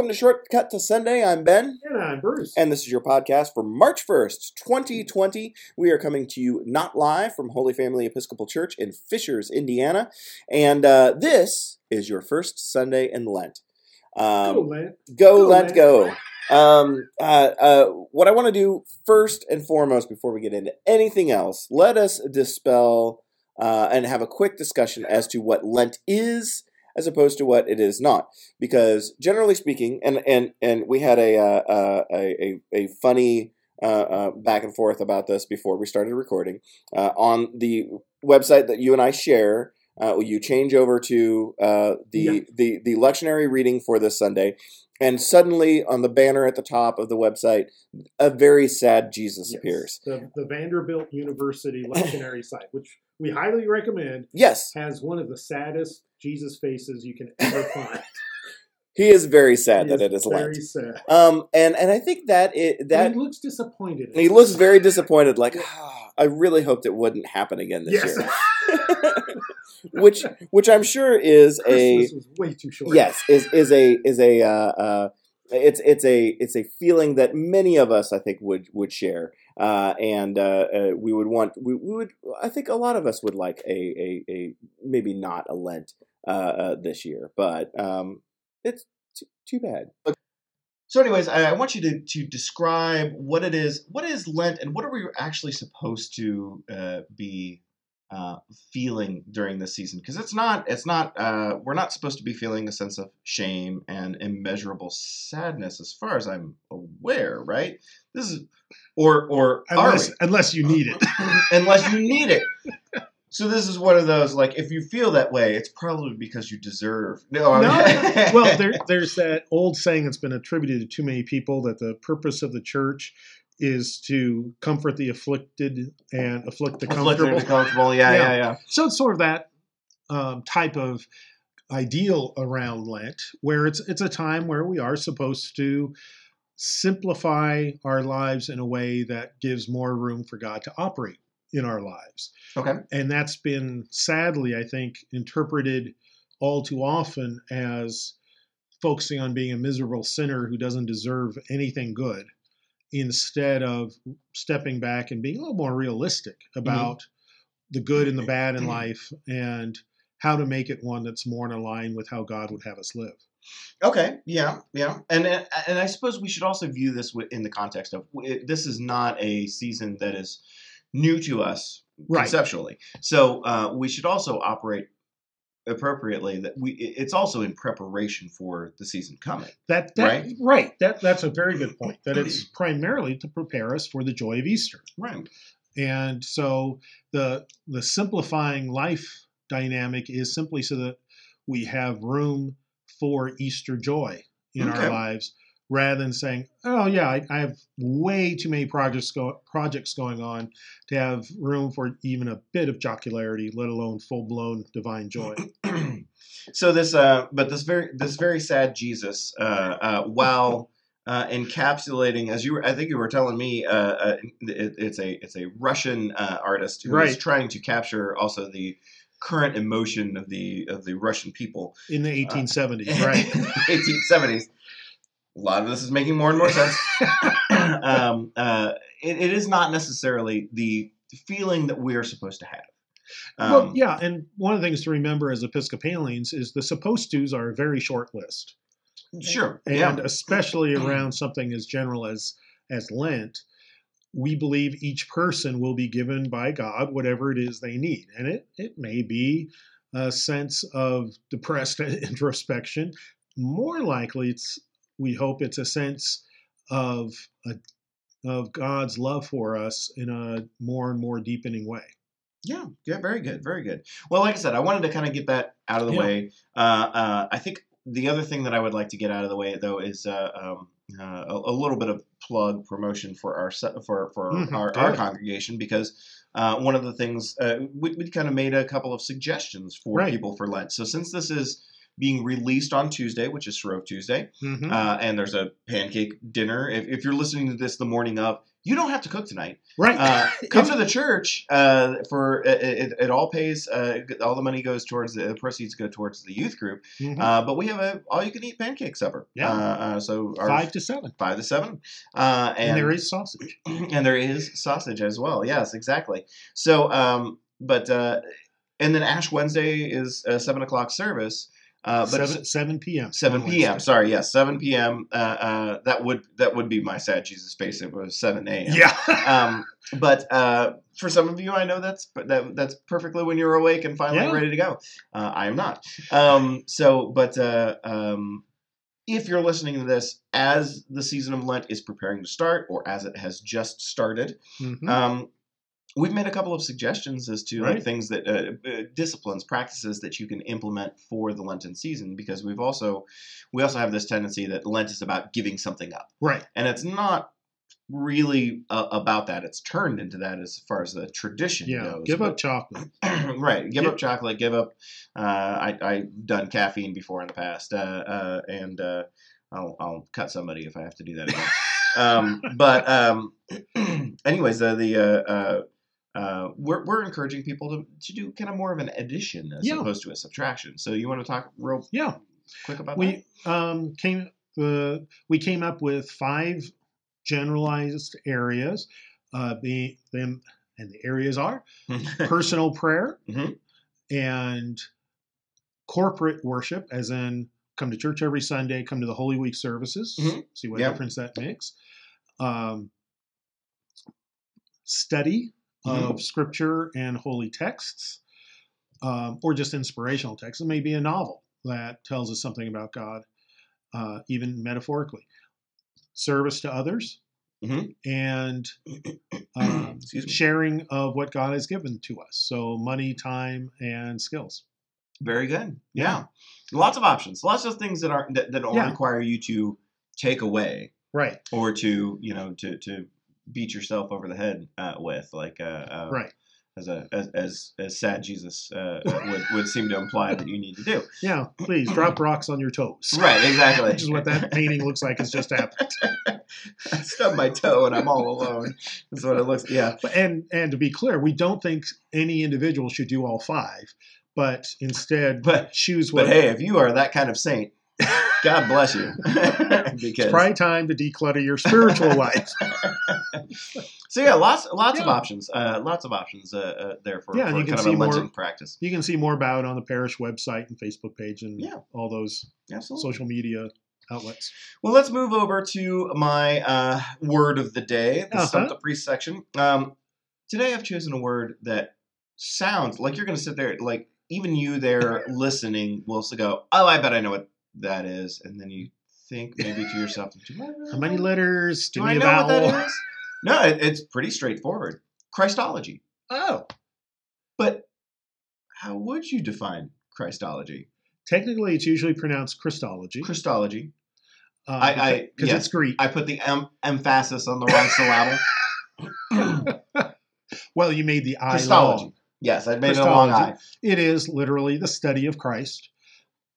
Welcome to Shortcut to Sunday. I'm Ben. And I'm Bruce. And this is your podcast for March 1st, 2020. We are coming to you not live from Holy Family Episcopal Church in Fishers, Indiana. And uh, this is your first Sunday in Lent. Um, go, Lent. Go, go Lent, Lent, go. Um, uh, uh, what I want to do first and foremost, before we get into anything else, let us dispel uh, and have a quick discussion as to what Lent is as opposed to what it is not. Because generally speaking, and and and we had a uh, uh, a, a, a funny uh, uh, back and forth about this before we started recording uh, on the website that you and I share. Uh, you change over to the, yeah. the the lectionary reading for this Sunday, and suddenly on the banner at the top of the website, a very sad Jesus yes. appears. The, the Vanderbilt University lectionary site, which we highly recommend. Yes, has one of the saddest Jesus faces you can ever find. he is very sad he that it is very Lent. sad. Um, and and I think that it that and he looks disappointed. He looks very disappointed. Like oh, I really hoped it wouldn't happen again this yes. year. which which I'm sure is Christmas a was way too short. Yes, is is a is a uh, uh, it's it's a it's a feeling that many of us I think would would share, uh, and uh, uh, we would want we, we would I think a lot of us would like a a, a maybe not a Lent uh, uh, this year, but um, it's too, too bad. So, anyways, I, I, want you to, to describe what it is. What is Lent, and what are we actually supposed to uh, be feeling during this season? Because it's not. It's not. We're not supposed to be feeling a sense of shame and immeasurable sadness, as far as I'm aware. Right? This is, or or unless unless you need it, unless you need it. So this is one of those like if you feel that way, it's probably because you deserve. No, I mean, no. well, there, there's that old saying that's been attributed to too many people that the purpose of the church is to comfort the afflicted and afflict the comfortable. the comfortable, yeah, yeah, yeah, yeah. So it's sort of that um, type of ideal around Lent, where it's it's a time where we are supposed to simplify our lives in a way that gives more room for God to operate in our lives. Okay. And that's been sadly, I think, interpreted all too often as focusing on being a miserable sinner who doesn't deserve anything good instead of stepping back and being a little more realistic mm-hmm. about mm-hmm. the good and the bad in mm-hmm. life and how to make it one that's more in line with how God would have us live. Okay, yeah, yeah, and and I suppose we should also view this in the context of this is not a season that is new to us right. conceptually. So uh, we should also operate appropriately that we it's also in preparation for the season coming that, that right? right. That that's a very good point that it's primarily to prepare us for the joy of easter. Right. And so the the simplifying life dynamic is simply so that we have room for easter joy in okay. our lives rather than saying, "Oh yeah, I, I, have way too many projects go, projects going on to have room for even a bit of jocularity, let alone full blown divine joy." so this, uh, but this very this very sad Jesus, uh, uh, while uh, encapsulating, as you were, I think you were telling me, uh, uh, it, it's a it's a Russian artist who right. is trying to capture also the current emotion of the of the Russian people in the 1870s, right? 1870s a lot of this is making more and more sense. um, uh, it, it is not necessarily the feeling that we are supposed to have. Um, well, yeah, and one of the things to remember as Episcopalians is the supposed tos are a very short list. Sure, and yeah. especially around something as general as as Lent, we believe each person will be given by God whatever it is they need, and it it may be a sense of depressed introspection. More likely, it's we hope it's a sense of a, of God's love for us in a more and more deepening way. Yeah, yeah, very good, very good. Well, like I said, I wanted to kind of get that out of the yeah. way. Uh, uh, I think the other thing that I would like to get out of the way, though, is uh, um, uh, a, a, little bit of plug promotion for our for for mm-hmm, our, our, congregation because uh, one of the things uh, we, we kind of made a couple of suggestions for right. people for Lent. So since this is being released on Tuesday, which is Shrove Tuesday. Mm-hmm. Uh, and there's a pancake dinner. If, if, you're listening to this the morning of, you don't have to cook tonight. Right. Uh, come to the church uh, for it, it, it all pays. Uh, all the money goes towards the, the proceeds go towards the youth group. Mhm. Uh, but we have a all you can eat pancake supper. Yeah. Uh, uh, so Five to seven. five to seven. Uh, And, there is sausage. and there is sausage as well. Yes, exactly. So, um, but uh, and then Ash Wednesday is a seven o'clock service. Uh, but seven, 7 p.m. 7 p.m. Wednesday. Sorry, yes, 7 p.m. Uh, uh, that would that would be my sad Jesus face. It was 7 a.m. Yeah. Um, but uh, for some of you, I know that's that that's perfectly when you're awake and finally Yeah. ready to go. Uh, I am not. Um, so, but uh, um, if you're listening to this as the season of Lent is preparing to start, or as it has just started, Mhm. um, we've made a couple of suggestions as to like things that uh, uh, disciplines, practices that you can implement for the Lenten season. Because we've also we also have this tendency that Lent is about giving something up, right. and it's not really uh, about that. It's turned into that as far as the tradition Yeah. goes. Give but- up chocolate. right. Give Give- up chocolate. Give up. Uh, I I've done caffeine before in the past, uh, uh, and uh, I'll I'll cut somebody if I have to do that again. um, but um, anyways, uh, the uh, uh, uh, we're we're encouraging people to, to do kind of more of an addition as Yeah. opposed to a subtraction. So you want to talk real Yeah. quick about that? We um, came the we came up with five generalized areas. Uh, being them and the areas are personal prayer Mhm. and corporate worship, as in come to church every Sunday, come to the Holy Week services, Mhm. see what Yep. difference that makes. Um, study Mhm. of scripture and holy texts, um, or just inspirational texts. It may be a novel that tells us something about God, uh, even metaphorically. Service to others, Mhm. and um, sharing of what God has given to us. So money, time, and skills. Very good. Yeah. Lots of options. Lots of things that aren't that, that don't Yeah. require you to take away Right. or to you know to to beat yourself over the head uh, with like uh, uh, Right. as a as as, as sad Jesus uh, would would seem to imply that you need to do. Yeah. Please drop rocks on your toes. Right. Exactly. Which is what that painting looks like has just happened. I stubbed my toe and I'm all alone. That's what it looks. Yeah. And and to be clear, we don't think any individual should do all five, but instead But choose what. but hey, if you are that kind of saint, God bless you. it's because probably time to declutter your spiritual life. so yeah, lots lots of options. Uh, lots of options uh, uh, there for, Yeah, for you can kind see of a more- practice. You can see more about it on the parish website and Facebook page and Yeah. all those Absolutely. social media outlets. Well, let's move over to my uh, word of the day, the Uh-huh. Stump the Priest section. Um, today I've chosen a word that sounds like you're going to sit there, like even you there listening will go, oh, I bet I know what that is. And then you think maybe to yourself, do I How many letters? do Give I know what that is? No, it, it's pretty straightforward. Christology. Oh, But how would you define Christology? technically, it's usually pronounced Christology. Christology. uh, I- I- because yes. it's Greek. I put the em- emphasis on the wrong syllable. well, you made the I Christology. long. Yes, I made it a long eye. It is literally the study of Christ,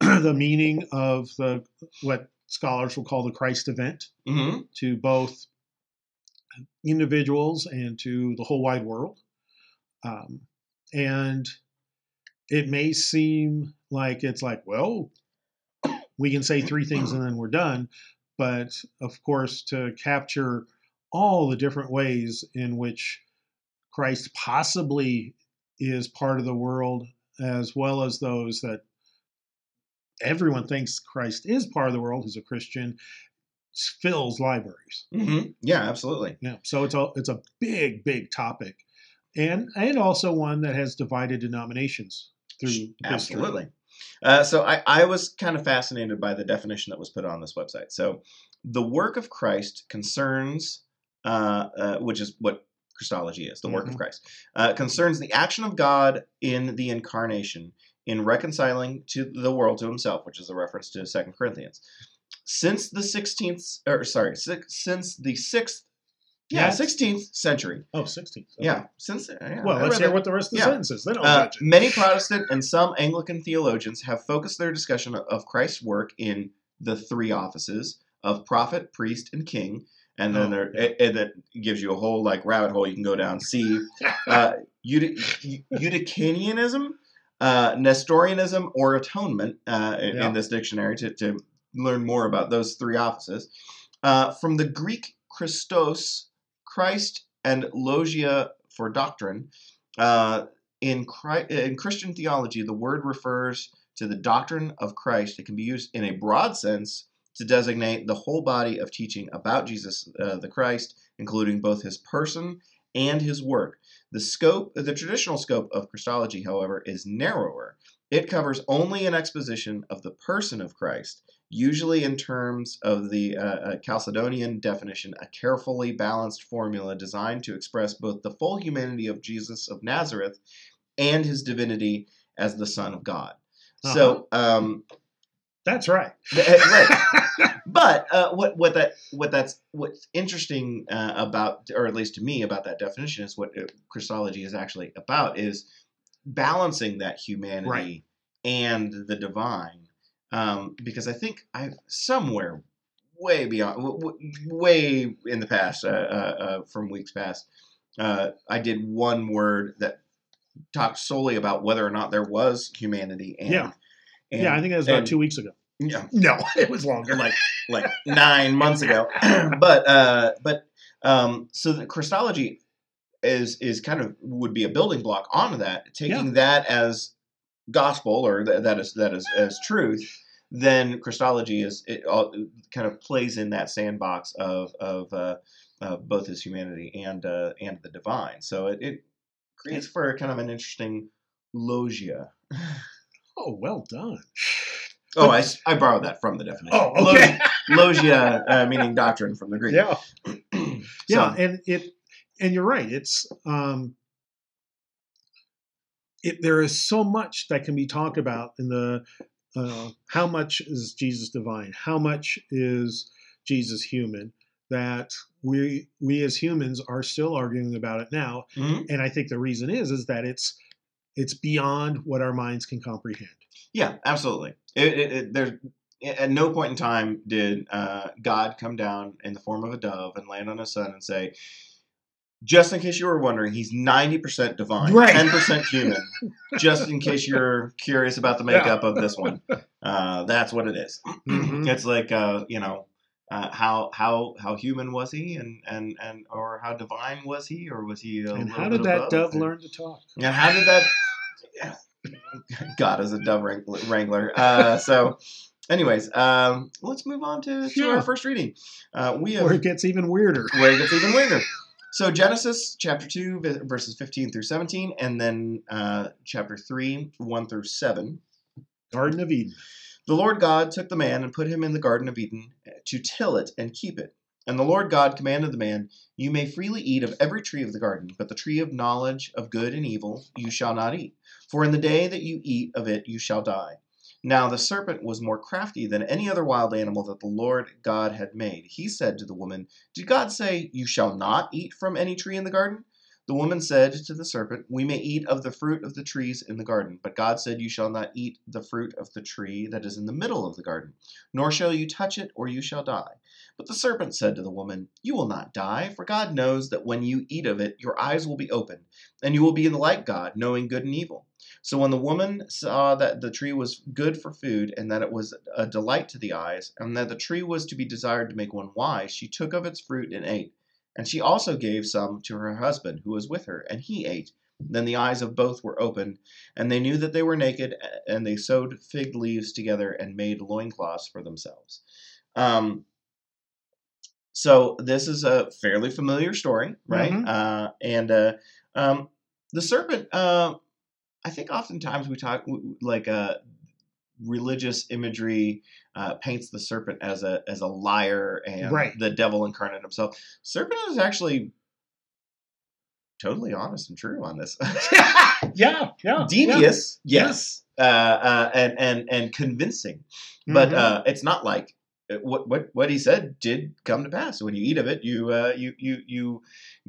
the meaning of the what scholars will call the Christ event hmm to both individuals and to the whole wide world. Um, and it may seem like it's like, well, we can say three things and then we're done. But of course, to capture all the different ways in which Christ possibly is part of the world, as well as those that everyone thinks Christ is part of the world who's a Christian, fills libraries. hmm Yeah, absolutely. Yeah, so it's a it's a big big topic, and and also one that has divided denominations through history. Absolutely. Uh, so I, I was kind of fascinated by the definition that was put on this website. So the work of Christ concerns, uh, uh, which is what Christology is, the work of Mhm. Christ, uh, concerns the action of God in the incarnation in reconciling to the world to himself, which is a reference to Second Corinthians. Since the 16th, or sorry, six, since the 6th, yeah, Yes. 16th century. Oh, 16th. okay. Yeah, since, yeah, Well, I let's hear that. what the rest of the Yeah. sentences. Then I'll Uh, it. many Protestant and some Anglican theologians have focused their discussion of Christ's work in the three offices of prophet, priest, and king, and then Oh, there yeah. it, it, that gives you a whole like rabbit hole you can go down. See, uh, uh, Nestorianism, or atonement uh, in, Yeah. in this dictionary to, to learn more about those three offices. Uh, from the Greek Christos, Christ, and Logia for doctrine. Uh, in, Chri- in Christian theology, the word refers to the doctrine of Christ. It can be used in a broad sense to designate the whole body of teaching about Jesus uh, the Christ, including both his person and his work. The scope, the traditional scope of Christology, however, is narrower. It covers only an exposition of the person of Christ, usually in terms of the uh, uh, Chalcedonian definition, a carefully balanced formula designed to express both the full humanity of Jesus of Nazareth and his divinity as the Son of God. So, um, That's right. right. But uh, what what that what that's what's interesting uh, about, or at least to me, about that definition is what uh, Christology is actually about is balancing that humanity Right. and the divine. Um, because I think I've somewhere way beyond, w- w- way in the past, uh, uh, uh, from weeks past, uh, I did one word that talked solely about whether or not there was humanity. And, Yeah. and- yeah, I think that was about and- two weeks ago. Yeah, No, it was longer. like like nine months ago. but uh, but um, so the Christology is is kind of would be a building block onto that, taking that as gospel or th- that is that is as truth. Then Christology is it all it kind of plays in that sandbox of of uh, uh, both his humanity and uh, and the divine. So it, it creates for kind of an interesting logia. Oh, well done. Oh, I, I borrowed that from the definition. Oh, okay. Logia, uh, meaning doctrine from the Greek. yeah, yeah, and it, and you're right. It's um, it. There is so much that can be talked about in the uh, how much is Jesus divine? How much is Jesus human? That we we as humans are still arguing about it now, mhm. and I think the reason is is that it's it's beyond what our minds can comprehend. yeah, absolutely. It, it, it, there's at no point in time did uh, God come down in the form of a dove and land on his son and say, just in case you were wondering, he's 90% divine, Right. 10% human. just in case you're curious about the makeup of this one. Uh, that's what it is. Mhm. It's like, uh, you know, uh, how how how human was he, and and and or how divine was he, or was he? A And little how did that dove both? learn to talk? And how did that? yeah. God is a dove wrangler-. Uh, so, anyways, um, let's move on to, to Yeah. our first reading. Uh, we have Where it gets even weirder. where it gets even weirder. So Genesis chapter two verses fifteen through seventeen, and then uh, chapter three one through seven. Garden of Eden. The Lord God took the man and put him in the Garden of Eden to till it and keep it. And the Lord God commanded the man, You may freely eat of every tree of the garden, but the tree of knowledge of good and evil you shall not eat. For in the day that you eat of it you shall die. Now the serpent was more crafty than any other wild animal that the Lord God had made. He said to the woman, Did God say, You shall not eat from any tree in the garden? The woman said to the serpent, We may eat of the fruit of the trees in the garden, but God said, You shall not eat the fruit of the tree that is in the middle of the garden, nor shall you touch it, or you shall die. But the serpent said to the woman, You will not die, for God knows that when you eat of it, your eyes will be opened, and you will be like God, knowing good and evil. So when the woman saw that the tree was good for food, and that it was a delight to the eyes, and that the tree was to be desired to make one wise, she took of its fruit and ate. And she also gave some to her husband who was with her, and he ate. Then the eyes of both were opened, and they knew that they were naked, and they sewed fig leaves together and made loincloths for themselves. Um, so this is a fairly familiar story, right? Mhm. Uh, and uh, um, the serpent, uh, I think oftentimes we talk like uh, religious imagery uh, paints the serpent as a as a liar and Right. the devil incarnate himself. Serpent is actually totally honest and true on this. Yeah, yeah. Devious, yes, uh, uh, and and and convincing, but Mhm. uh, it's not like uh, what what what he said did come to pass. When you eat of it, you uh, you you you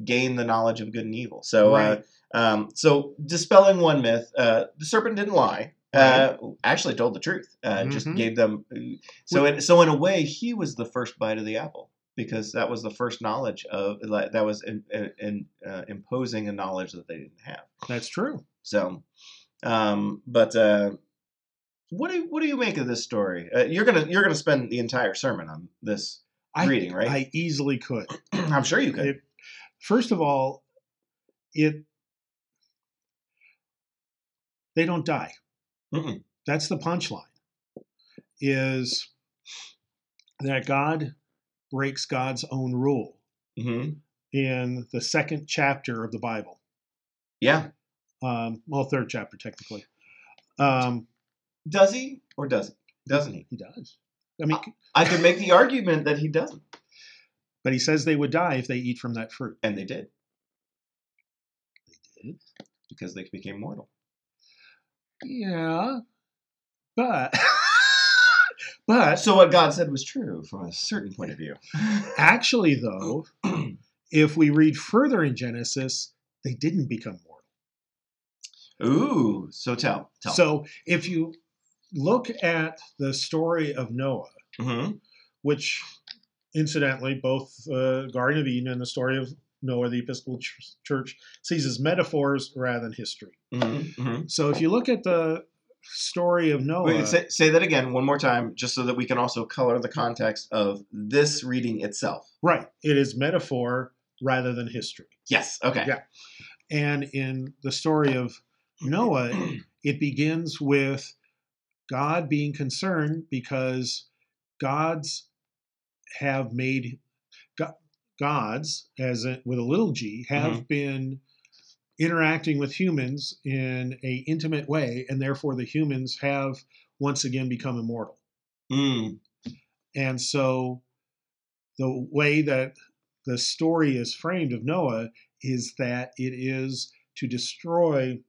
gain the knowledge of good and evil. So uh, um, so dispelling one myth, uh, the serpent didn't lie. Uh, actually told the truth. Uh, Just Mhm. gave them. So in, so in a way, he was the first bite of the apple. because that was the first knowledge of that was in, in, uh, imposing a knowledge that they didn't have. That's true. So, um, but uh, what do what do you make of this story? Uh, you're gonna you're gonna spend the entire sermon on this I, reading, right? I easily could. I'm sure you could. It, first of all, it they don't die. Mm-mm. That's the punchline. Is that God breaks God's own rule hmm in the second chapter of the Bible? Yeah. Um, well, third chapter technically. Um, Does he or doesn't? Doesn't he? he does. I mean, I could make the argument that he doesn't, but he says they would die if they eat from that fruit. and they did They did. because they became mortal. Yeah, but but So what God said was true from a certain point of view. actually, though, if we read further in Genesis, they didn't become mortal. Ooh, so tell, tell. So if you look at the story of Noah, hmm which incidentally, both uh, Garden of Eden and the story of Noah, the Episcopal Ch- Church, sees as metaphors rather than history. hmm hmm So if you look at the story of Noah, Wait, say, say that again one more time, just so that we can also color the context of this reading itself. right, it is metaphor rather than history. Yes. Okay. Yeah. And in the story of Noah, it begins with God being concerned because gods have made gods, as a, with a little g, have been interacting with humans in a intimate way, and therefore the humans have once again become immortal. Mm. And so the way that the story is framed of Noah is that it is to destroy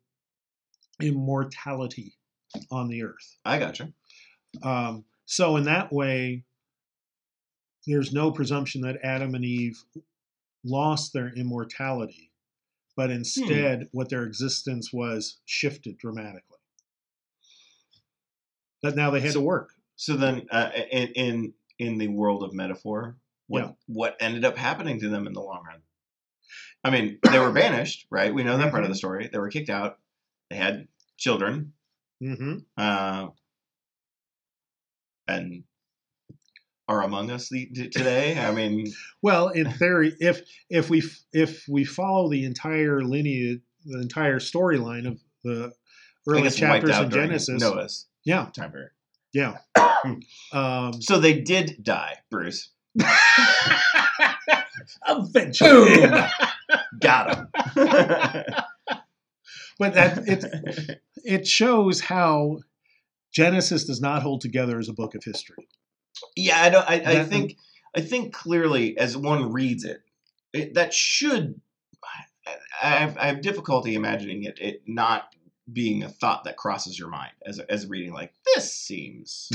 immortality on the earth. I gotcha. Um, so, in that way, there's no presumption that Adam and Eve lost their immortality, but instead, what their existence was shifted dramatically. But now they had to work. So then, uh, in in in the world of metaphor, what Yeah. what ended up happening to them in the long run? I mean, they were banished, right? We know that part of the story. They were kicked out. They had children, hmm uh, and are among us today. I mean, Well, in theory, if if we if we follow the entire lineage, the entire storyline of the early chapters in Genesis, Noah's yeah, time period. yeah. Um, So they did die, Bruce. eventually, Boom. Got him. but that it it shows how Genesis does not hold together as a book of history. Yeah, I don't. I, I think. I think clearly, as one reads it, it that should. I have, I have difficulty imagining it, it not being a thought that crosses your mind as as reading. Like this seems,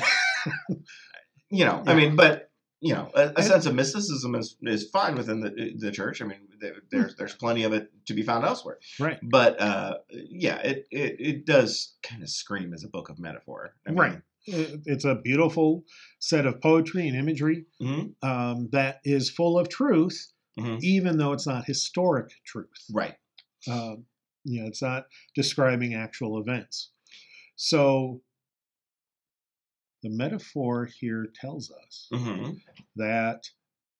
you know. I mean, but you know, a, a sense of mysticism is is fine within the the church. I mean, there, there's there's plenty of it to be found elsewhere. Right. But uh, yeah, it, it it does kind of scream as a book of metaphor. I mean, Right. It- It's a beautiful set of poetry and imagery mhm, um, that is full of truth, mhm. even though it's not historic truth. Right. Um, you know, it's not describing actual events. So the metaphor here tells us hmm that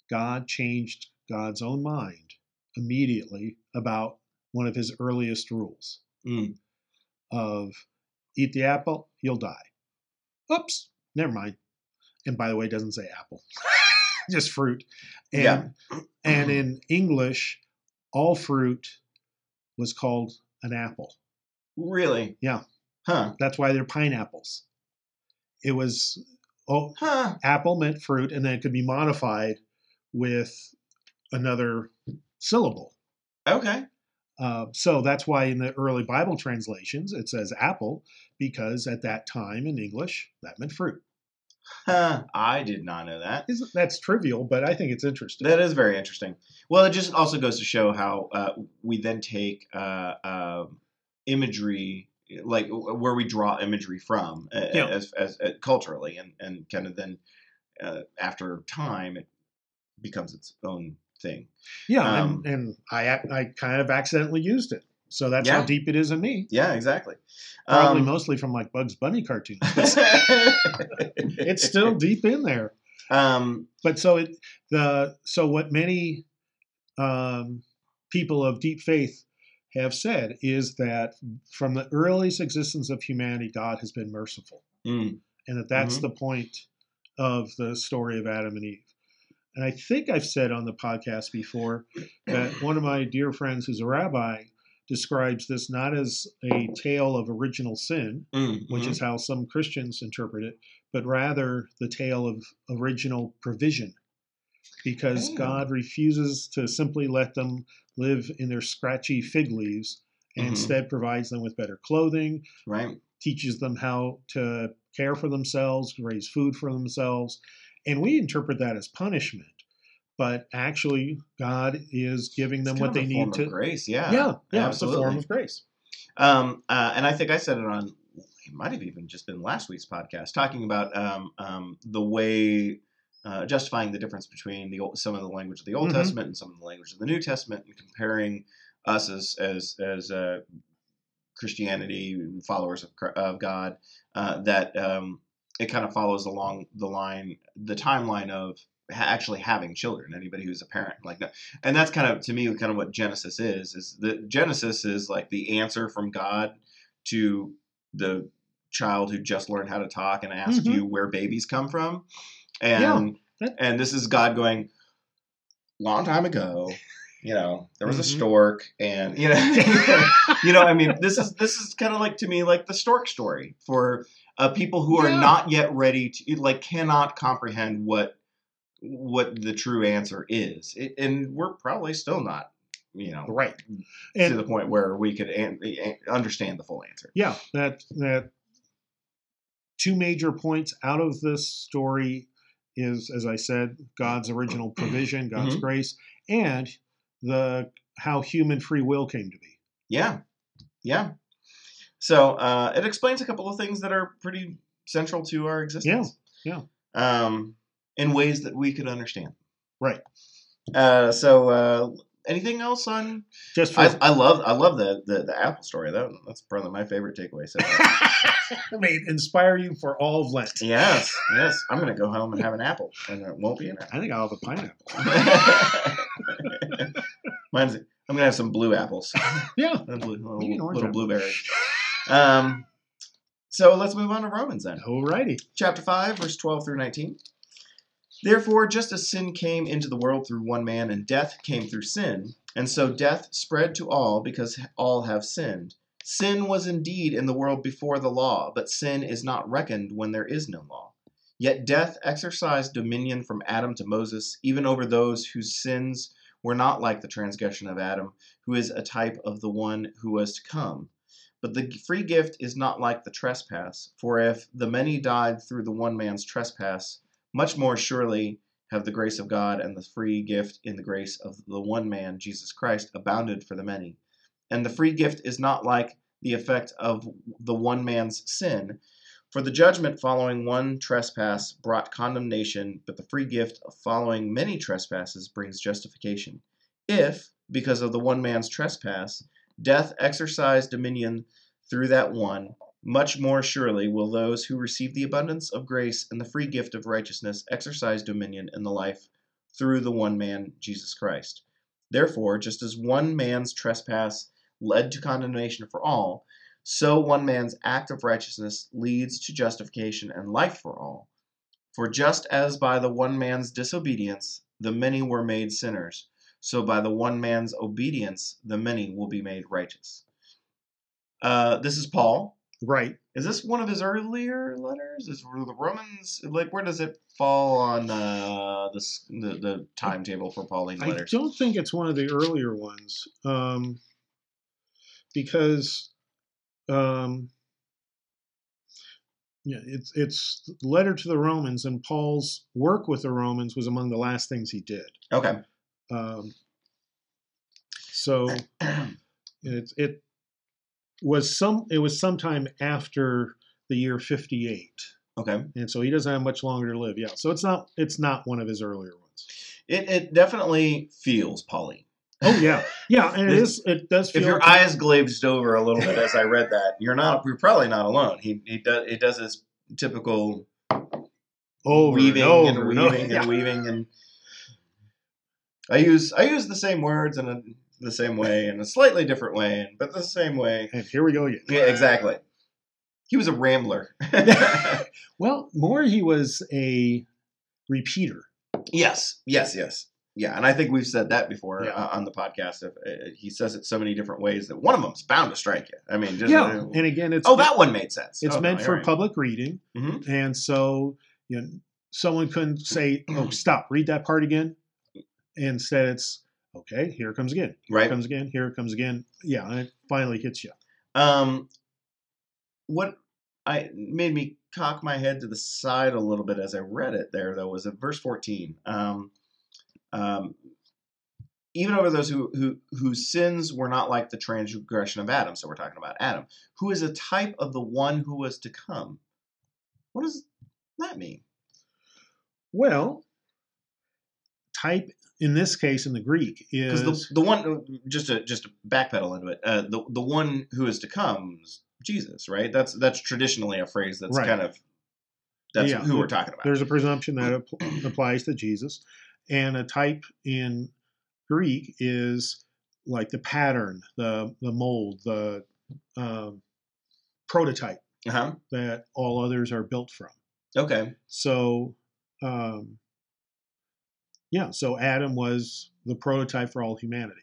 God changed God's own mind immediately about one of his earliest rules Mm. of eat the apple, you'll die. Oops, never mind. And by the way, it doesn't say apple, just fruit. And, Yeah. and in English, all fruit was called an apple. Really? Yeah. Huh. That's why they're pineapples. It was oh, Huh. apple meant fruit, and then it could be modified with another syllable. Okay. Uh, so that's why in the early Bible translations it says apple, because at that time in English that meant fruit. Huh. I did not know that. Isn't- That's trivial, but I think it's interesting. That is very interesting. Well, it just also goes to show how uh, we then take uh, uh, imagery, like where we draw imagery from, uh, Yeah. as, as, uh, culturally, and and kind of then uh, after time, it becomes its own thing. Yeah, Um, and, and I I kind of accidentally used it, so that's Yeah. how deep it is in me. Yeah, exactly. Probably Um, mostly from like Bugs Bunny cartoons. it's still deep in there. um, But so it the so what many um, people of deep faith have said is that from the earliest existence of humanity, God has been merciful, mm, and that that's Mhm. the point of the story of Adam and Eve. And I think I've said on the podcast before that one of my dear friends who's a rabbi describes this not as a tale of original sin, mm, which mhm. is how some Christians interpret it, but rather the tale of original provision. Because Oh. God refuses to simply let them live in their scratchy fig leaves and Mhm. instead provides them with better clothing, right. teaches them how to care for themselves, raise food for themselves. And we interpret that as punishment. But actually, God is giving them what they of a form need to. grace. Yeah, yeah, yeah, absolutely. it's a form of grace. Um, uh, and I think I said it on, it might have even just been last week's podcast, talking about um, um, the way, uh, justifying the difference between the old, some of the language of the Old Mhm. Testament and some of the language of the New Testament, and comparing us as as as uh, Christianity followers of, of God. Uh, that um, it kind of follows along the line, the timeline of ha- actually having children. Anybody who's a parent, like that, and that's kind of to me kind of what Genesis is. Is that Genesis is like the answer from God to the child who just learned how to talk and asked Mhm. you where babies come from, and Yeah, that- and this is God going long time ago. You know, there was a Mhm. stork, and you know, you know. I mean, this is this is kind of like to me like the stork story for uh, people who are Yeah. not yet ready to like cannot comprehend what what the true answer is, it, and we're probably still not, you know, Right. to And the point where we could an- an- understand the full answer. yeah, that that two major points out of this story is, as I said, God's original provision, God's Mhm. grace, and the how human free will came to be. Yeah, yeah. So uh, it explains a couple of things that are pretty central to our existence. yeah. Um, in ways that we could understand. Right. Uh, so uh, anything else on? Just for I, I love I love the, the the Apple story. That that's probably my favorite takeaway. So may inspire you for all of Lent. yes, yes. I'm gonna go home and have an apple, and it won't be an I think I'll have a pineapple. Mine's. I'm gonna have some blue apples. Yeah. Blue- little, Maybe an orange little apple. Um, so let's move on to Romans then. Alrighty. Chapter 5, verse 12 through 19. Therefore, just as sin came into the world through one man, and death came through sin, and so death spread to all because all have sinned. Sin was indeed in the world before the law, but sin is not reckoned when there is no law. Yet death exercised dominion from Adam to Moses, even over those whose sins were not like the transgression of Adam, who is a type of the one who was to come. But the free gift is not like the trespass, for if the many died through the one man's trespass, much more surely have the grace of God and the free gift in the grace of the one man, Jesus Christ, abounded for the many. And the free gift is not like the effect of the one man's sin, for the judgment following one trespass brought condemnation, but the free gift following many trespasses brings justification. If, because of the one man's trespass, death exercised dominion through that one, much more surely will those who receive the abundance of grace and the free gift of righteousness exercise dominion in the life through the one man, Jesus Christ. Therefore, just as one man's trespass led to condemnation for all, so one man's act of righteousness leads to justification and life for all. For just as by the one man's disobedience the many were made sinners, so by the one man's obedience the many will be made righteous. Uh, this is Paul. Right. Is this one of his earlier letters? Is the Romans like where does it fall on uh, this, the the timetable for Pauline letters? I don't think it's one of the earlier ones um, because um, yeah, it's it's letter to the Romans, and Paul's work with the Romans was among the last things he did. Okay. Um, so it it was some it was sometime after the year fifty eight, Okay. and so he doesn't have much longer to live. Yeah, so it's not it's not one of his earlier ones. It it definitely feels Pauline. Oh yeah, yeah, and it It does. Feel If your like- eyes glazed over a little bit as I read that, you're not. You're probably not alone. He he does. It does his typical over weaving and, and, over weaving over, and weaving and. I use I use the same words in a, the same way in a slightly different way, but the same way. And here we go again. Yeah, exactly. He was a rambler. Well, more he was a repeater. yes, yes, yes. Yeah, and I think we've said that before Yeah. uh, on the podcast. If uh, he says it so many different ways that one of them's bound to strike you. I mean, just, yeah, uh, and again, it's oh, that one made sense. it's Oh, meant you're for right. public reading, Mhm. and so you know, someone couldn't say, "Oh, stop, read that part again." Instead, it's okay. Here it comes again. Here right. it comes again. Here it comes again. Yeah, and it finally hits you. Um, what I made me cock my head to the side a little bit as I read it there though was at verse fourteen. Um, um, even over those who, who whose sins were not like the transgression of Adam. So we're talking about Adam, who is a type of the one who was to come. What does that mean? Well, type in this case in the Greek is the, the one just to just to backpedal into it, uh, the the one who is to come is Jesus, right? That's that's traditionally a phrase that's Right. kind of that's Yeah, who we're talking about. there's a presumption that app- applies to Jesus, and a type in Greek is like the pattern, the the mold, the um, prototype Uh-huh. that all others are built from. Okay. So, um, yeah, so Adam was the prototype for all humanity,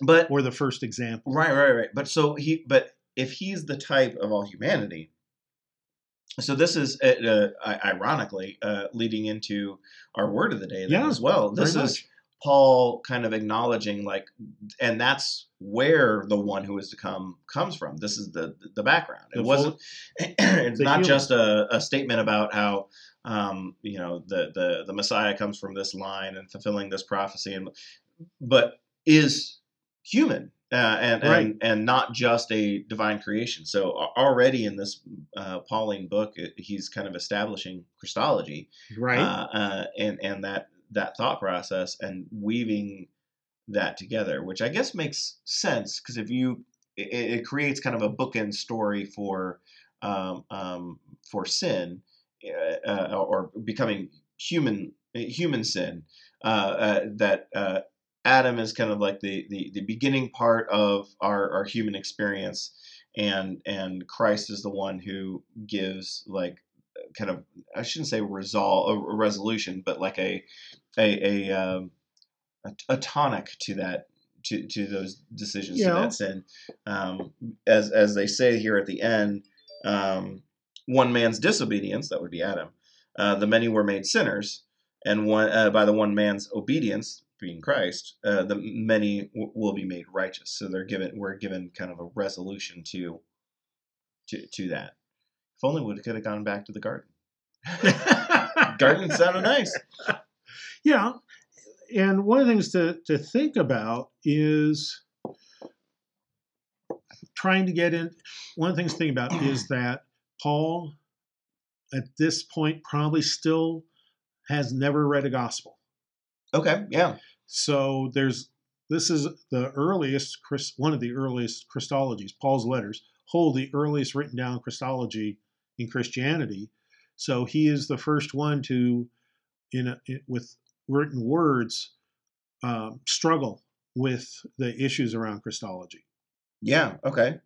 But or the first example. right, right, right. But so he, but if he's the type of all humanity, so this is uh, uh, ironically uh, leading into our word of the day then Yeah, as well. This is much. Paul kind of acknowledging like, and that's where the one who is to come comes from. This is the the background. It The wasn't. it's not just a, a statement about how um, you know the the the Messiah comes from this line and fulfilling this prophecy, and but is human. Uh, and, Right. and and not just a divine creation. So already in this uh, Pauline book, he's kind of establishing Christology, Right? uh, uh, and and that that thought process and weaving that together, which I guess makes sense because if you it, it creates kind of a bookend story for um, um, for sin uh, uh, or becoming human human sin uh, uh, that uh, Adam is kind of like the, the, the beginning part of our, our human experience and and Christ is the one who gives like kind of I shouldn't say resolve a resolution, but like a a a, um, a, a tonic to that to, to those decisions to that sin. Um, as as they say here at the end, um, one man's disobedience that would be Adam. Uh, the many were made sinners, and one uh, by the one man's obedience, being Christ, uh, the many w- will be made righteous. So they're given we're given kind of a resolution to to to that. If only we could have gone back to the garden. garden sounded nice. Yeah. And one of the things to, to think about is trying to get in. One of the things to think about is that Paul, at this point, probably still has never read a gospel. Okay, yeah. So there's this is the earliest Chris, one of the earliest Christologies. Paul's letters hold the earliest written down Christology in Christianity. So he is the first one to, in, a, in with written words, um, struggle with the issues around Christology. Yeah, okay.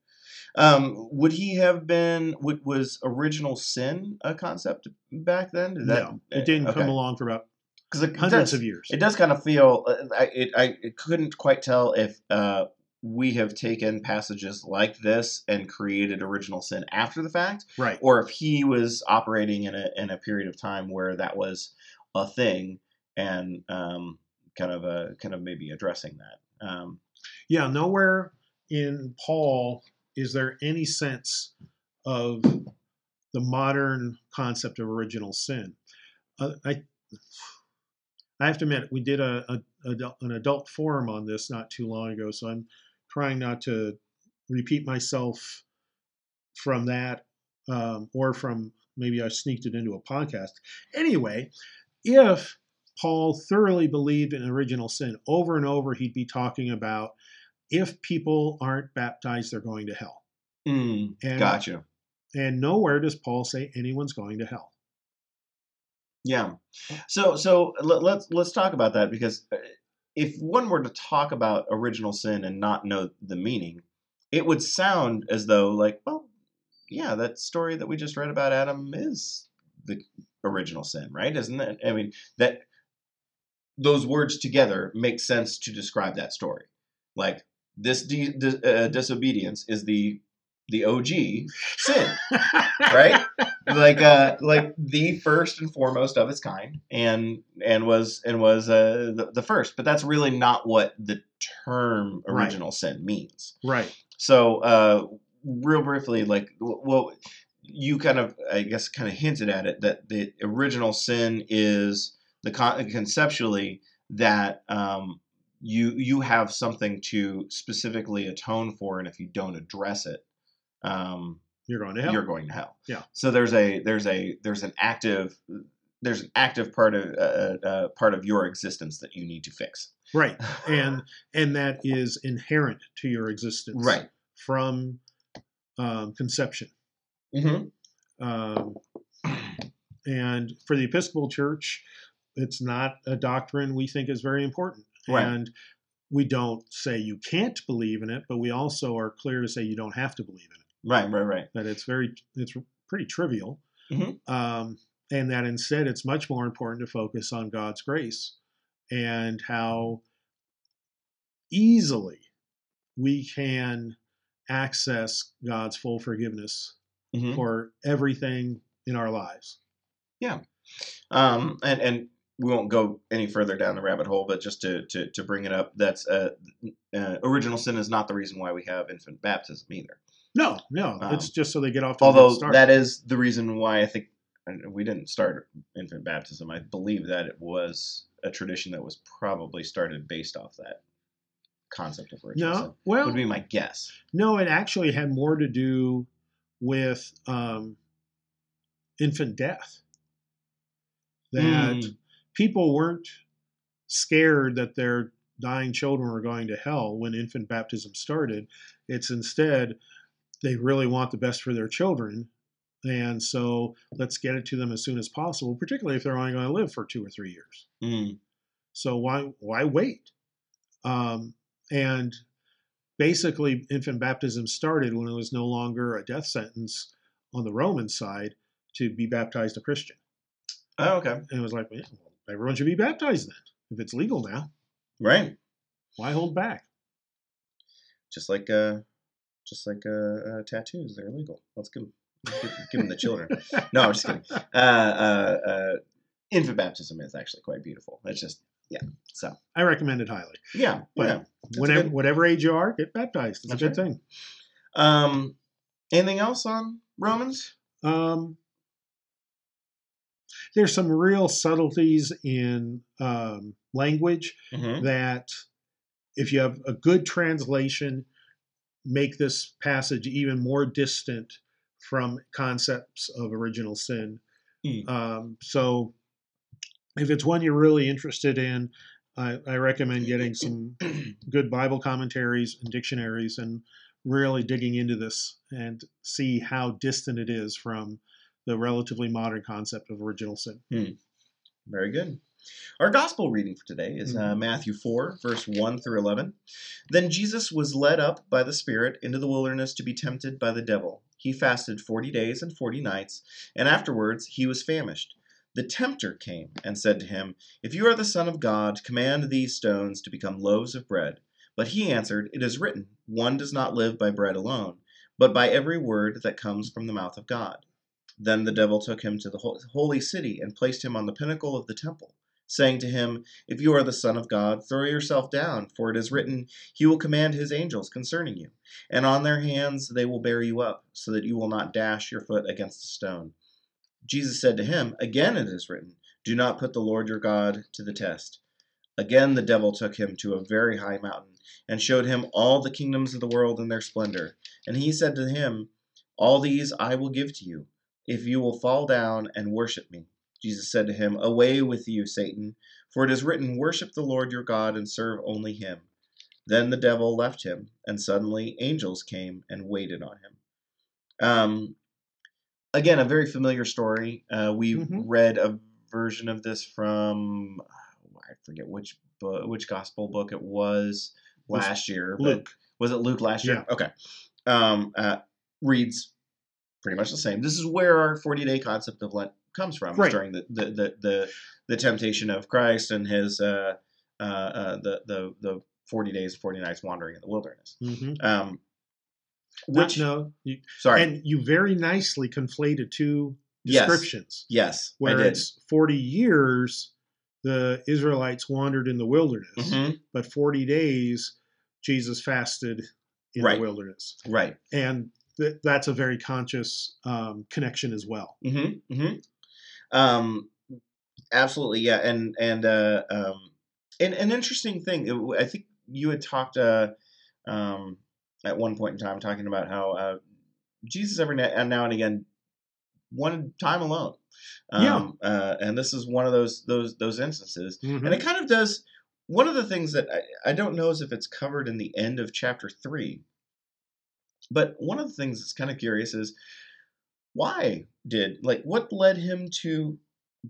Um, would he have been? Would, was original sin a concept back then? Did that, no, it didn't okay. come along for about because hundreds does, of years. It does kind of feel. uh, I it, I it couldn't quite tell if uh, we have taken passages like this and created original sin after the fact, right. or if he was operating in a in a period of time where that was a thing and um, kind of a kind of maybe addressing that. Um, Yeah, nowhere in Paul is there any sense of the modern concept of original sin. Uh, I, I have to admit, we did a, a, adult- an adult forum on this not too long ago, so I'm trying not to repeat myself from that um, or from maybe I sneaked it into a podcast. Anyway, if Paul thoroughly believed in original sin. Over and over, he'd be talking about if people aren't baptized, they're going to hell. Mm, And, gotcha. and nowhere does Paul say anyone's going to hell. Yeah. So so let, let's let's talk about that because uh, if one were to talk about original sin and not know the meaning, it would sound as though like, well, yeah, that story that we just read about Adam is the original sin, right? Isn't it? I mean, that those words together make sense to describe that story. Like this de- dis- uh, disobedience is the the OG sin right? like uh like the first and foremost of its kind and and was and was uh the, the first but that's really not what the term Right. original sin means Right. so uh real briefly like well you kind of i guess kind of hinted at it that the original sin is the con- conceptually that um you you have something to specifically atone for and if you don't address it um You're going to hell. you're going to hell. Yeah. So there's a there's a there's an active there's an active part of uh, uh, part of your existence that you need to fix. right. And and that is inherent to your existence. right. From um, conception. Mm-hmm. Um, and for the Episcopal Church, it's not a doctrine we think is very important. Right. And we don't say you can't believe in it, but we also are clear to say you don't have to believe in it. Right. Right. Right. That it's very, it's pretty trivial. Mhm. Um, and that instead it's much more important to focus on God's grace and how easily we can access God's full forgiveness Mhm. for everything in our lives. Yeah. Um, and and we won't go any further down the rabbit hole, but just to to, to bring it up, that's uh, uh, original sin is not the reason why we have infant baptism either. No, no, Um, it's just so they get off Although start. that is the reason why I think we didn't start infant baptism. I believe that it was a tradition that was probably started based off that concept of original sin. no, well, would be my guess. no, it actually had more to do with um, infant death. That Mm. People weren't scared that their dying children were going to hell when infant baptism started. It's instead they really want the best for their children. And so let's get it to them as soon as possible, particularly if they're only going to live for two or three years. Mm. So why why wait? Um, and basically, infant baptism started when it was no longer a death sentence on the Roman side to be baptized a Christian, Oh, okay. and it was like, well, everyone should be baptized then. If it's legal now, Right. why hold back? Just like uh, just like uh, uh tattoos, they're illegal. Let's give them, give, give them the children. No, I'm just kidding. Uh, uh, uh, infant baptism is actually quite beautiful. It's just yeah. So I recommend it highly. yeah, But yeah. Whenever, good- whatever age you are, get baptized. It's That's a good thing. Um, anything else on Romans? Um, there's some real subtleties in um, language Mm-hmm. that if you have a good translation make this passage even more distant from concepts of original sin Hmm. um, so if it's one you're really interested in I, I recommend getting some good bible commentaries and dictionaries and really digging into this and see how distant it is from the relatively modern concept of original sin Very good. Our gospel reading for today is uh, Matthew 4, verse 1 through 11. Then Jesus was led up by the Spirit into the wilderness to be tempted by the devil. He fasted 40 days and 40 nights, and afterwards he was famished. The tempter came and said to him, If you are the Son of God, command these stones to become loaves of bread. But he answered, It is written, One does not live by bread alone, but by every word that comes from the mouth of God. Then the devil took him to the holy city and placed him on the pinnacle of the temple, saying to him, If you are the Son of God, throw yourself down, for it is written, He will command His angels concerning you, and on their hands they will bear you up, so that you will not dash your foot against a stone. Jesus said to him, Again it is written, Do not put the Lord your God to the test. Again the devil took him to a very high mountain, and showed him all the kingdoms of the world and their splendor. And he said to him, All these I will give to you, if you will fall down and worship me. Jesus said to him, Away with you, Satan, For it is written, Worship the Lord your God and serve only him. Then the devil left him, and suddenly angels came and waited on him. Um, again, a very familiar story. Uh, we Mhm. read a version of this from I forget which book, which gospel book it was last year. but- Luke. was it Luke last year? Yeah. Okay. Um, uh, reads pretty much the same. This is where our 40 day concept of Lent comes from, Right. during the, the, the, the, the temptation of Christ and his uh, uh, uh, the, the, the 40 days, 40 nights wandering in the wilderness. hmm Um, Not, which, no, you, sorry. and you very nicely conflated two descriptions. yes, I Where it's 40 years the Israelites wandered in the wilderness, Mhm. but 40 days Jesus fasted in Right. the wilderness. Right. And th- that's a very conscious um, connection as well. Mm-hmm. Mm-hmm. Um, absolutely, yeah, and and uh, um, and an interesting thing. I think you had talked uh, um, at one point in time talking about how uh, Jesus every now and again wanted time alone. Yeah. Um, uh, and this is one of those those those instances, Mhm. and it kind of does. One of the things that I, I don't know is if it's covered in the end of chapter three, but one of the things that's kind of curious is why did like what led him to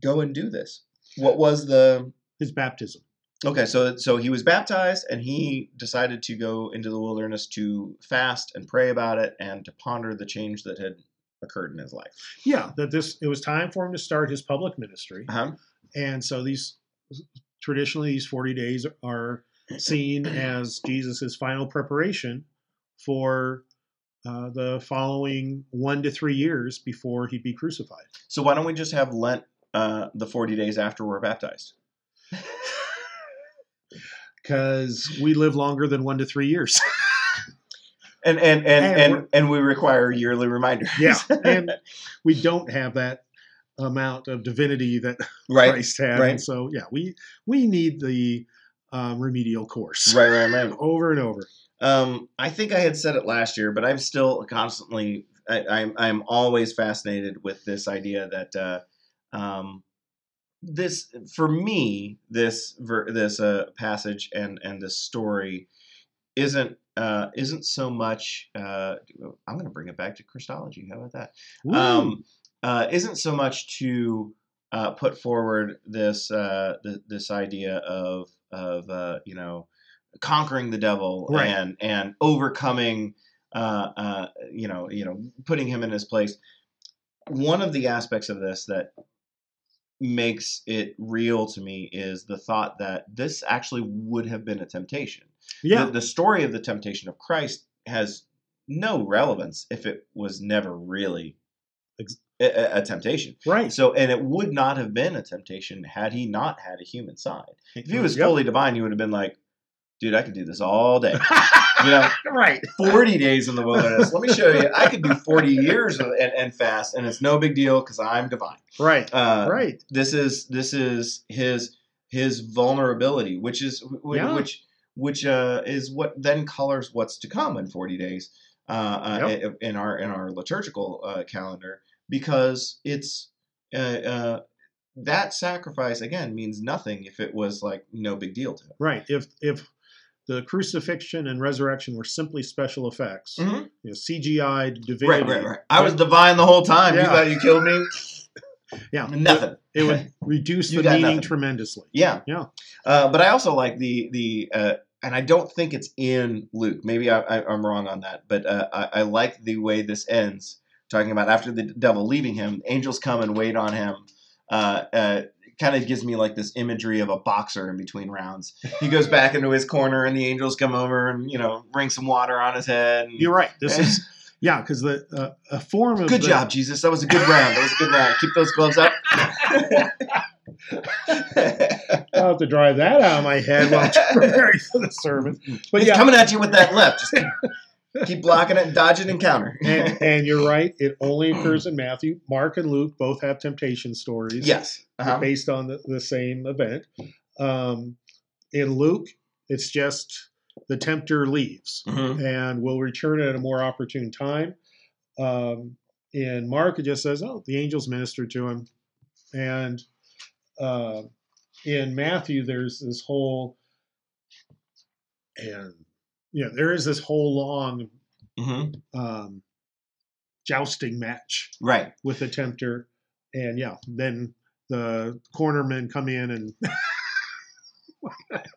go and do this? What was the His baptism. okay? So so he was baptized and he decided to go into the wilderness to fast and pray about it and to ponder the change that had occurred in his life. Yeah, that this it was time for him to start his public ministry. Uh-huh. And so these traditionally these 40 days are seen as Jesus' final preparation for uh, the following one to three years before he'd be crucified. So why don't we just have Lent uh, the forty days after we're baptized? Because we live longer than one to three years. And and and And and, and, we require yearly reminders. yeah. And we don't have that amount of divinity that right, Christ had. right. And so, yeah, we, we need the um, remedial course right, right, right. over and over. Um, I think I had said it last year, but I'm still constantly, I, I'm, I'm always fascinated with this idea that, uh, um, this for me, this ver- this uh, passage and and this story isn't uh, isn't so much. Uh, I'm going to bring it back to Christology. How about that? Um, uh, isn't so much to uh, put forward this uh, th- this idea of of uh, you know conquering the devil Right. and and overcoming uh, uh, you know you know putting him in his place. One of the aspects of this that makes it real to me is the thought that this actually would have been a temptation yeah. the, the story of the temptation of Christ has no relevance if it was never really a, a- temptation. right. So, and it would not have been a temptation had he not had a human side. If he was Yep. fully divine, he would have been like, dude, I could do this all day. You know, right. 40 days in the wilderness. Let me show you. I could do 40 years of, and, and fast, and it's no big deal because I'm divine. Right. Uh, right. this is this is his his vulnerability, which is wh- Yeah. which which uh, is what then colors what's to come in forty days uh, uh, Yep. in our in our liturgical uh, calendar because it's uh, uh, that sacrifice again means nothing if it was like no big deal to him. Right. If if the crucifixion and resurrection were simply special effects, Mhm. you know, CGI divinity, Right, right, right. I was divine the whole time. You thought you killed me? yeah, Nothing. It would reduce the meaning nothing. tremendously. Yeah, Yeah. Uh, but I also like the the uh, and I don't think it's in Luke. Maybe I, I, I'm wrong on that, but uh, I, I like the way this ends. Talking about after the devil leaving him, angels come and wait on him. Kind of gives me like this imagery of a boxer in between rounds. He goes back into his corner, and the angels come over and you know bring some water on his head. and- You're right. This is yeah, because the uh, a form of Good the- job, Jesus. That was a good round. That was a good round. Keep those gloves up. I'll have to drive that out of my head while I'm preparing for the service. But He's yeah, coming at you with that left. Just keep blocking it, dodge it, and counter. and, and you're right. It only occurs in Matthew. Mark and Luke both have temptation stories. yes. Uh-huh. based on the, the same event. Um, in Luke, it's just the tempter leaves Mhm. and will return at a more opportune time. Um, in Mark, it just says, "Oh, the angels ministered to him," and uh, in Matthew, there's this whole, and yeah, there is this whole long hmm um, jousting match Right. with the tempter, and yeah, then the cornermen come in and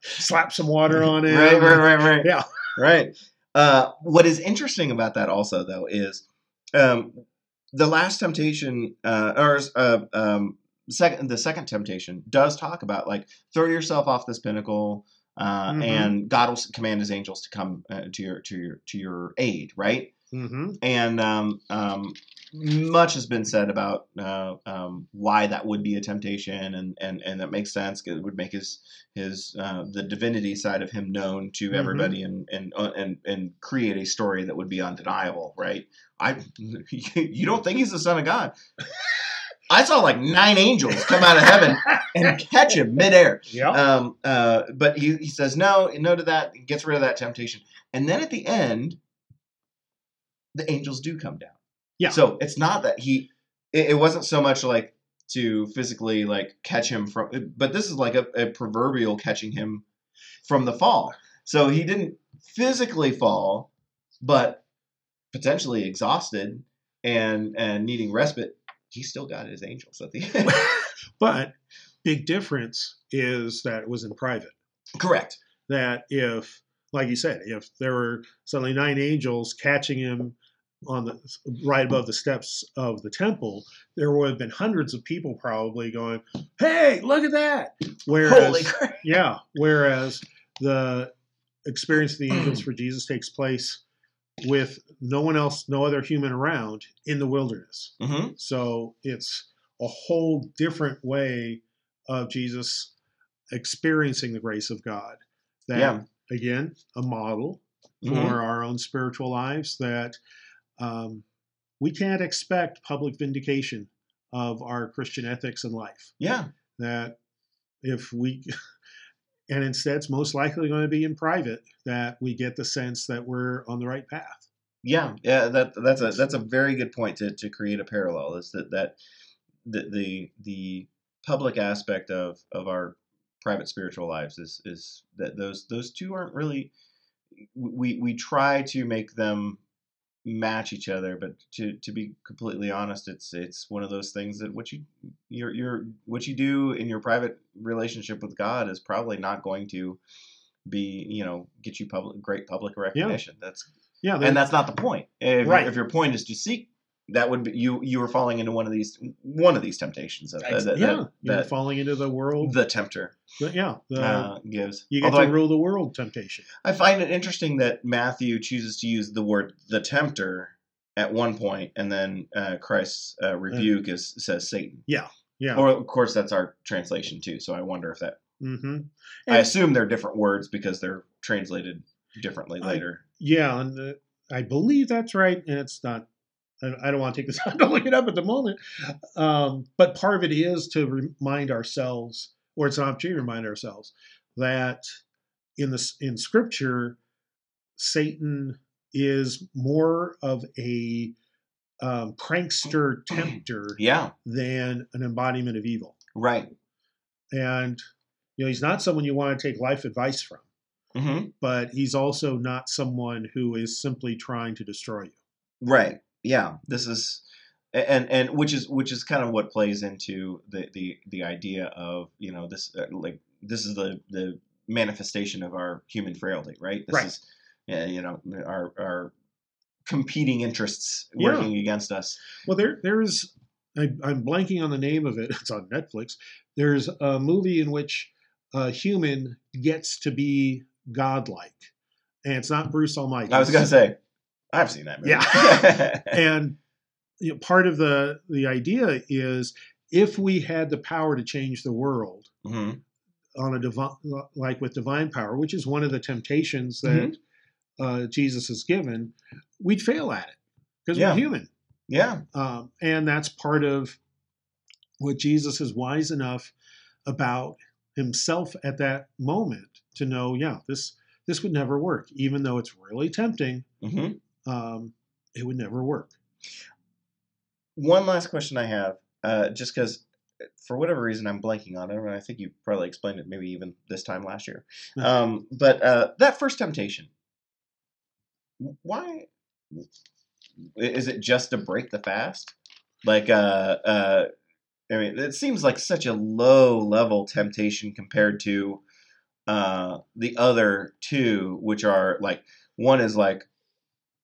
slap some water on it. Right, right, right, right. Yeah. Right. Uh, what is interesting about that also, though, is um, the last temptation, uh, or uh, um, second, the second temptation does talk about like throw yourself off this pinnacle, uh, Mhm. and God will command His angels to come uh, to your to your to your aid. Right. hmm and um, um, much has been said about uh, um, why that would be a temptation, and, and, and that makes sense. 'cause It would make his his uh, the divinity side of him known to Mhm. everybody, and and uh, and and create a story that would be undeniable, right? I you don't think he's the son of God? I saw like nine angels come out of heaven and catch him midair. Yeah. Um, uh, but he, he says no, no to that, gets rid of that temptation. And then at the end, the angels do come down. Yeah. So it's not that he, it, it wasn't so much like to physically like catch him from, but this is like a, a proverbial catching him from the fall. So he didn't physically fall, but potentially exhausted and and needing respite. He still got his angels at the end. But big difference is that it was in private. Correct. That if, like you said, if there were suddenly nine angels catching him on the right above the steps of the temple, there would have been hundreds of people probably going, "Hey, look at that!" Whereas, Holy crap. yeah, whereas the experience of the angels for Jesus takes place with no one else, no other human around in the wilderness. hmm So it's a whole different way of Jesus experiencing the grace of God. That, Yeah. again, a model for Mhm. our own spiritual lives that um, we can't expect public vindication of our Christian ethics and life. Yeah. That if we, and instead it's most likely going to be in private, that we get the sense that we're on the right path. Yeah, yeah, that that's a that's a very good point to, to create a parallel. Is that that the the the public aspect of of our private spiritual lives is is that those those two aren't really we we try to make them match each other, but to to be completely honest, it's it's one of those things that what you your your what you do in your private relationship with God is probably not going to be you know get you public great public recognition. That's Yeah, and that's not the point. If, Right. if your point is to seek, that would be you. You were falling into one of these one of these temptations that, that, that, yeah, that, you're that falling into the world. the tempter the- yeah, the, uh, gives. you get Although to rule the world temptation. I, I find it interesting that Matthew chooses to use the word the tempter at one point, and then uh, Christ's uh, rebuke is says Satan. Yeah. Yeah or of course that's our translation too. So I wonder if that. hmm I assume they're different words because they're translated differently I- later. Yeah, and uh, I believe that's right. And it's not. I I don't want to take the time to look it up at the moment. Um, but part of it is to remind ourselves, or it's an opportunity to remind ourselves that in the in Scripture, Satan is more of a um, prankster tempter yeah. than an embodiment of evil. Right. And you know, he's not someone you want to take life advice from. hmm but he's also not someone who is simply trying to destroy you. Right. Yeah. This is and and which is which is kind of what plays into the the the idea of you know this uh, like this is the the manifestation of our human frailty, right? This Right. is uh, you know our our competing interests Yeah. working against us. Well, there there's I, I'm blanking on the name of it. It's on Netflix. There's a movie in which a human gets to be godlike, and it's not Bruce Almighty. I was going to say I've seen that movie. Yeah. and you know, part of the the idea is if we had the power to change the world hmm on a divine like with divine power, which is one of the temptations that uh, Jesus has given, we'd fail at it because Yeah. we're human. Yeah. Um, and that's part of what Jesus is wise enough about himself at that moment to know, yeah, this this would never work, even though it's really tempting. hmm Um, it would never work. One last question I have, uh, just because for whatever reason I'm blanking on it. and I think you probably explained it maybe even this time last year. Um, but uh, that first temptation, why is it just to break the fast? Like, uh, uh, I mean, it seems like such a low level temptation compared to uh, the other two, which are like one is like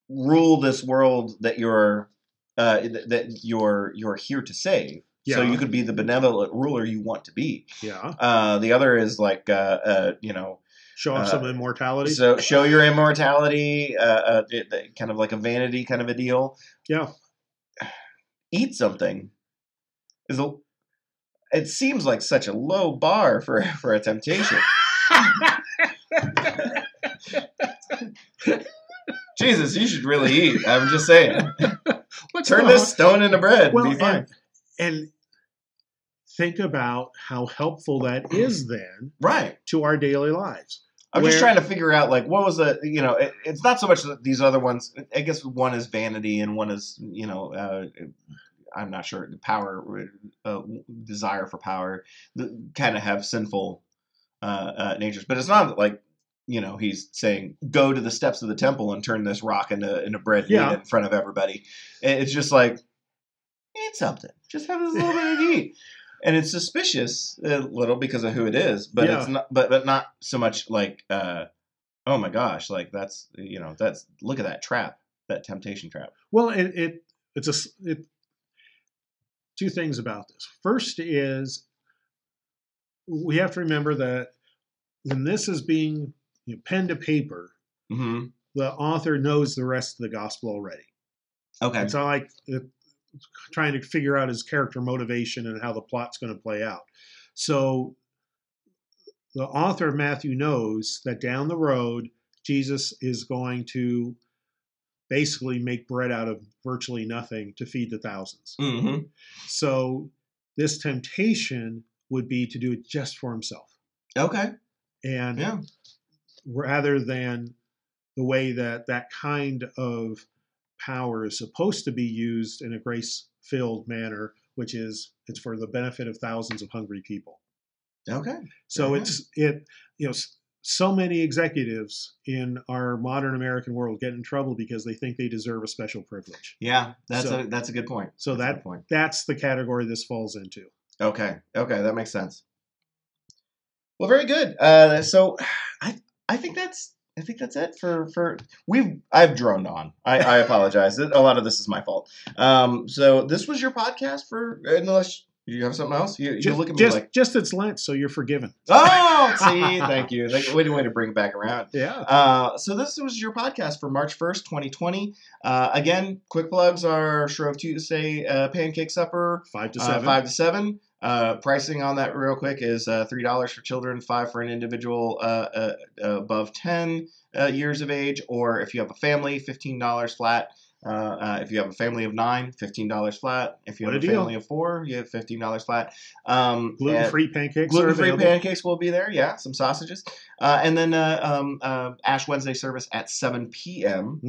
rule this world that you're uh, that you're you're here to save. Yeah. So you could be the benevolent ruler you want to be. Yeah. Uh, the other is like uh, uh, you know Show off Uh, some immortality. so show your immortality, uh, uh, it, it- kind of like a vanity kind of a deal. yeah. Eat something is a. It seems like such a low bar for for a temptation. Jesus, you should really eat. I'm just saying. Turn this stone into bread. well, and be fine. and, and think about how helpful that is then right. to our daily lives. I'm just trying to figure out like what was the you know it, it's not so much that these other ones. I guess one is vanity and one is you know uh, I'm not sure the power uh, desire for power kind of have sinful uh, uh, natures, but it's not like you know he's saying go to the steps of the temple and turn this rock into into bread and Yeah. in front of everybody. It- It's just like eat something, just have this little bit to eat. And it's suspicious a little because of who it is, but it's not. But but not so much like, uh, oh my gosh, like that's you know that's look at that trap, that temptation trap. Well, it, it it's a it, two things about this. First is we have to remember that when this is being you know, pen to paper, Mm-hmm. the author knows the rest of the gospel already. Okay. It's not like it, trying to figure out his character motivation and how the plot's going to play out. So the author of Matthew knows that down the road, Jesus is going to basically make bread out of virtually nothing to feed the thousands. Mm-hmm. So this temptation would be to do it just for himself. Okay. And Yeah. Rather than the way that that kind of power is supposed to be used in a grace filled manner, which is it's for the benefit of thousands of hungry people. Okay. So Very it's it you know so many executives in our modern American world get in trouble because they think they deserve a special privilege. Yeah, that's So- a that's a good point. So That's that point. that's the category this falls into. Okay. Okay, that makes sense. Well, very good. Uh, so, I I think that's I think that's it for for we've I've droned on. I, I apologize. a lot of this is my fault. Um, so this was your podcast for unless you have something else. You, you Just, look at me just, like just it's Lent, so you're forgiven. oh, see, thank you. Thank, way to way to bring it back around. Yeah. Uh, so this was your podcast for March 1st, 2020. Uh, again, quick plugs are Shrove Tuesday uh, Pancake Supper, Five to uh, seven. five to seven. Uh, pricing on that real quick is uh, three dollars for children, five for an individual uh, uh, above ten uh, years of age, or if you have a family, fifteen dollars flat. Uh, uh, if you have a family of nine, fifteen dollars flat. If you What have a a family of four, you have fifteen dollars flat. Um, Gluten free pancakes. Gluten-free pancakes will be there. Yeah, some sausages, uh, and then uh, um, uh, Ash Wednesday service at 7 p.m.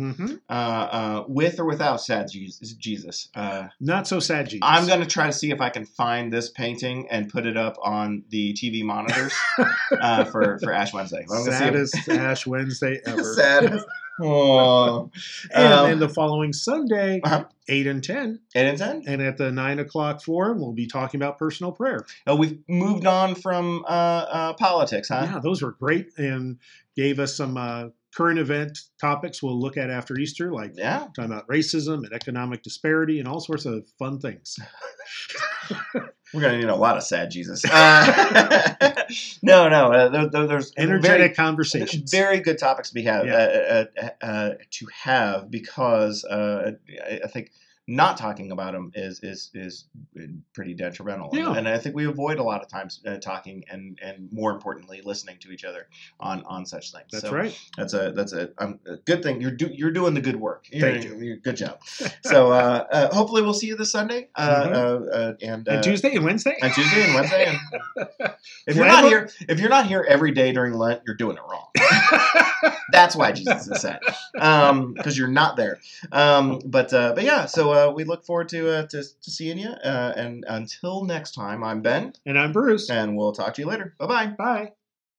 Uh, with or without sad Jesus. Jesus. Uh, Not so sad, Jesus. I'm gonna try to see if I can find this painting and put it up on the TV monitors uh, for for Ash Wednesday. I'm gonna see if- saddest Ash Wednesday ever. Saddest. Oh. And Um, then the following Sunday, Uh-huh. eight and ten, eight and ten. and at the nine o'clock forum, we'll be talking about personal prayer. Oh, we've moved on from uh, uh, politics, huh? Yeah, those were great and gave us some uh, current event topics we'll look at after Easter, like Yeah. talking about racism and economic disparity and all sorts of fun things. We're gonna need a lot of sad Jesus. Uh, no, no. Uh, there, there- there's Energetic very, conversations. very good topics to be have, Yeah. uh, uh, uh, to have because uh, I I think not talking about them is is is pretty detrimental. Yeah. And, I think we avoid a lot of times uh, talking and and more importantly listening to each other on on such things. That's So right. That's a that's a, um, a good thing. You're do, you're doing the good work. You're, Thank you. you're- good job. so uh, uh, hopefully we'll see you this Sunday uh, Mhm. uh, uh, and uh, and Tuesday and Wednesday. and Tuesday and Wednesday. And if you're not here, if you're not here every day during Lent, you're doing it wrong. That's why Jesus is sad, because you're not there. Um, but uh, but yeah, so uh, we look forward to, uh, to to seeing you. Uh, and until next time, I'm Ben, And I'm Bruce. and we'll talk to you later. Bye bye. Bye.